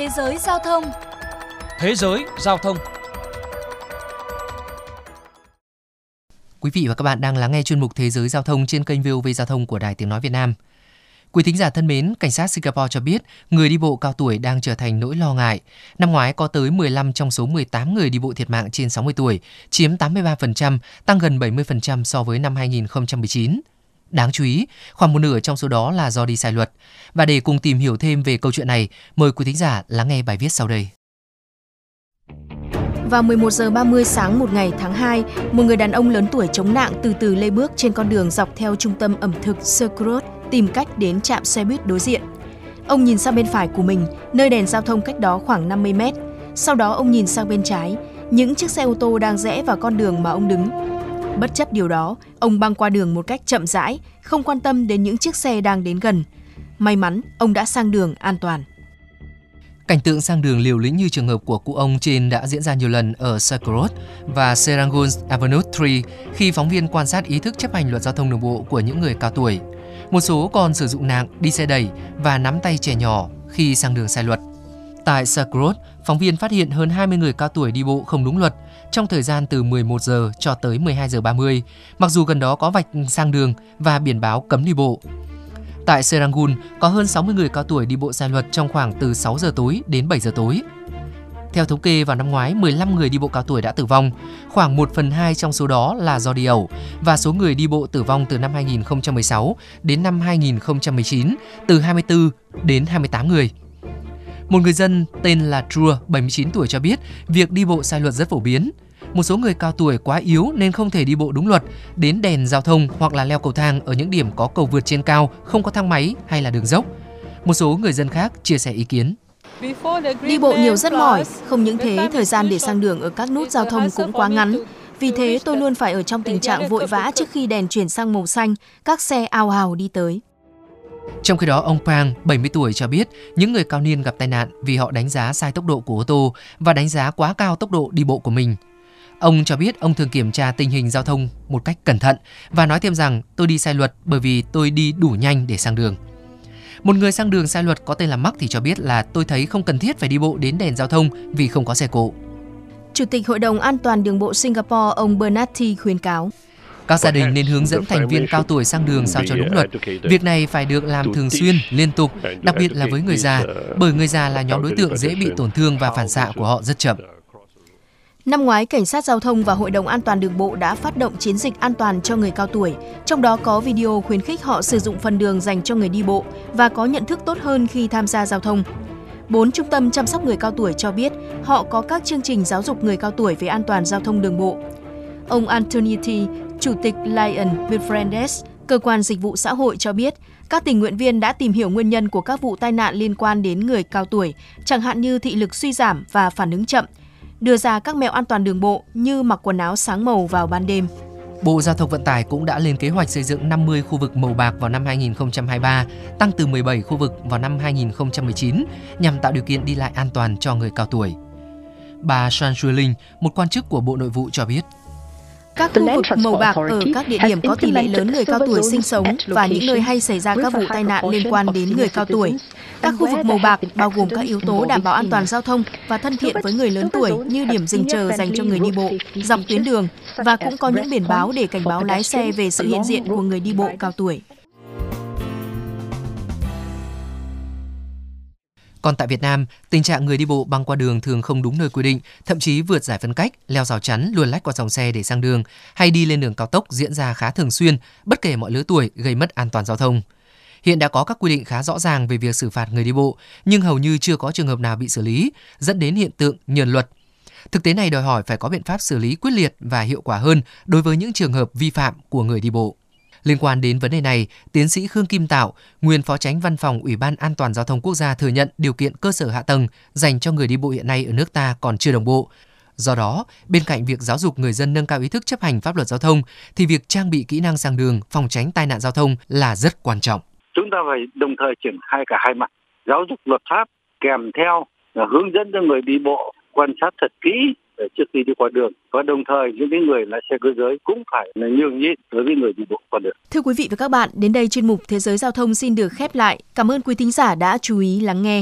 Thế giới giao thông Thế giới giao thông Quý vị và các bạn đang lắng nghe chuyên mục Thế giới giao thông trên kênh VOV Giao thông của Đài Tiếng Nói Việt Nam. Quý thính giả thân mến, cảnh sát Singapore cho biết người đi bộ cao tuổi đang trở thành nỗi lo ngại. Năm ngoái có tới 15 trong số 18 người đi bộ thiệt mạng trên 60 tuổi, chiếm 83%, tăng gần 70% so với năm 2019. Đáng chú ý, khoảng một nửa trong số đó là do đi sai luật. Và để cùng tìm hiểu thêm về câu chuyện này, mời quý thính giả lắng nghe bài viết sau đây. Vào 11 giờ 30 sáng một ngày tháng 2, một người đàn ông lớn tuổi chống nạn từ từ lê bước trên con đường dọc theo trung tâm ẩm thực Circle tìm cách đến trạm xe buýt đối diện. Ông nhìn sang bên phải của mình, nơi đèn giao thông cách đó khoảng 50 mét. Sau đó ông nhìn sang bên trái, những chiếc xe ô tô đang rẽ vào con đường mà ông đứng. Bất chấp điều đó, ông băng qua đường một cách chậm rãi, không quan tâm đến những chiếc xe đang đến gần. May mắn, ông đã sang đường an toàn. Cảnh tượng sang đường liều lĩnh như trường hợp của cụ ông trên đã diễn ra nhiều lần ở Circle và Serangoon Avenue 3 khi phóng viên quan sát ý thức chấp hành luật giao thông đường bộ của những người cao tuổi. Một số còn sử dụng nạng, đi xe đẩy và nắm tay trẻ nhỏ khi sang đường sai luật. Tại Circle phóng viên phát hiện hơn 20 người cao tuổi đi bộ không đúng luật trong thời gian từ 11 giờ cho tới 12 giờ 30, mặc dù gần đó có vạch sang đường và biển báo cấm đi bộ. Tại Serangoon, có hơn 60 người cao tuổi đi bộ sai luật trong khoảng từ 6 giờ tối đến 7 giờ tối. Theo thống kê vào năm ngoái, 15 người đi bộ cao tuổi đã tử vong, khoảng 1 phần 2 trong số đó là do đi ẩu và số người đi bộ tử vong từ năm 2016 đến năm 2019 từ 24 đến 28 người. Một người dân tên là Trua, 79 tuổi cho biết việc đi bộ sai luật rất phổ biến. Một số người cao tuổi quá yếu nên không thể đi bộ đúng luật, đến đèn giao thông hoặc là leo cầu thang ở những điểm có cầu vượt trên cao, không có thang máy hay là đường dốc. Một số người dân khác chia sẻ ý kiến. Đi bộ nhiều rất mỏi, không những thế thời gian để sang đường ở các nút giao thông cũng quá ngắn. Vì thế tôi luôn phải ở trong tình trạng vội vã trước khi đèn chuyển sang màu xanh, các xe ao ào đi tới. Trong khi đó, ông Pang, 70 tuổi cho biết những người cao niên gặp tai nạn vì họ đánh giá sai tốc độ của ô tô và đánh giá quá cao tốc độ đi bộ của mình. Ông cho biết ông thường kiểm tra tình hình giao thông một cách cẩn thận và nói thêm rằng tôi đi sai luật bởi vì tôi đi đủ nhanh để sang đường. Một người sang đường sai luật có tên là Mark thì cho biết là tôi thấy không cần thiết phải đi bộ đến đèn giao thông vì không có xe cộ. Chủ tịch Hội đồng An toàn đường bộ Singapore ông Bernardi khuyến cáo. Các gia đình nên hướng dẫn thành viên cao tuổi sang đường sao cho đúng luật. Việc này phải được làm thường xuyên, liên tục, đặc biệt là với người già, bởi người già là nhóm đối tượng dễ bị tổn thương và phản xạ của họ rất chậm. Năm ngoái, Cảnh sát Giao thông và Hội đồng An toàn đường bộ đã phát động chiến dịch an toàn cho người cao tuổi, trong đó có video khuyến khích họ sử dụng phần đường dành cho người đi bộ và có nhận thức tốt hơn khi tham gia giao thông. Bốn trung tâm chăm sóc người cao tuổi cho biết họ có các chương trình giáo dục người cao tuổi về an toàn giao thông đường bộ. Ông Anthony T, Chủ tịch Lion Befriendes, cơ quan dịch vụ xã hội cho biết, các tình nguyện viên đã tìm hiểu nguyên nhân của các vụ tai nạn liên quan đến người cao tuổi, chẳng hạn như thị lực suy giảm và phản ứng chậm, đưa ra các mẹo an toàn đường bộ như mặc quần áo sáng màu vào ban đêm. Bộ Giao thông Vận tải cũng đã lên kế hoạch xây dựng 50 khu vực màu bạc vào năm 2023, tăng từ 17 khu vực vào năm 2019 nhằm tạo điều kiện đi lại an toàn cho người cao tuổi. Bà Shan Linh, một quan chức của Bộ Nội vụ cho biết, các khu vực màu bạc ở các địa điểm có tỷ lệ lớn người cao tuổi sinh sống và những nơi hay xảy ra các vụ tai nạn liên quan đến người cao tuổi. Các khu vực màu bạc bao gồm các yếu tố đảm bảo an toàn giao thông và thân thiện với người lớn tuổi như điểm dừng chờ dành cho người đi bộ, dọc tuyến đường và cũng có những biển báo để cảnh báo lái xe về sự hiện diện của người đi bộ cao tuổi. Còn tại Việt Nam, tình trạng người đi bộ băng qua đường thường không đúng nơi quy định, thậm chí vượt giải phân cách, leo rào chắn, luồn lách qua dòng xe để sang đường, hay đi lên đường cao tốc diễn ra khá thường xuyên, bất kể mọi lứa tuổi, gây mất an toàn giao thông. Hiện đã có các quy định khá rõ ràng về việc xử phạt người đi bộ, nhưng hầu như chưa có trường hợp nào bị xử lý, dẫn đến hiện tượng nhờn luật. Thực tế này đòi hỏi phải có biện pháp xử lý quyết liệt và hiệu quả hơn đối với những trường hợp vi phạm của người đi bộ. Liên quan đến vấn đề này, tiến sĩ Khương Kim Tạo, nguyên phó tránh văn phòng Ủy ban An toàn giao thông quốc gia thừa nhận điều kiện cơ sở hạ tầng dành cho người đi bộ hiện nay ở nước ta còn chưa đồng bộ. Do đó, bên cạnh việc giáo dục người dân nâng cao ý thức chấp hành pháp luật giao thông thì việc trang bị kỹ năng sang đường, phòng tránh tai nạn giao thông là rất quan trọng. Chúng ta phải đồng thời triển khai cả hai mặt, giáo dục luật pháp kèm theo là hướng dẫn cho người đi bộ quan sát thật kỹ Ờ, trước khi đi qua đường và đồng thời những cái người lái xe cơ giới cũng phải là nhường nhịn đối với người đi bộ qua đường. Thưa quý vị và các bạn, đến đây chuyên mục Thế giới giao thông xin được khép lại. Cảm ơn quý thính giả đã chú ý lắng nghe.